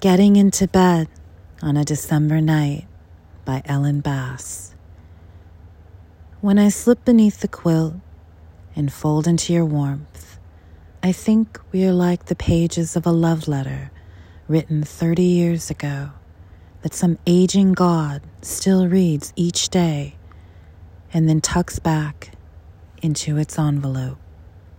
Getting into Bed on a December Night by Ellen Bass. When I slip beneath the quilt and fold into your warmth, I think we are like the pages of a love letter written 30 years ago that some aging God still reads each day and then tucks back into its envelope.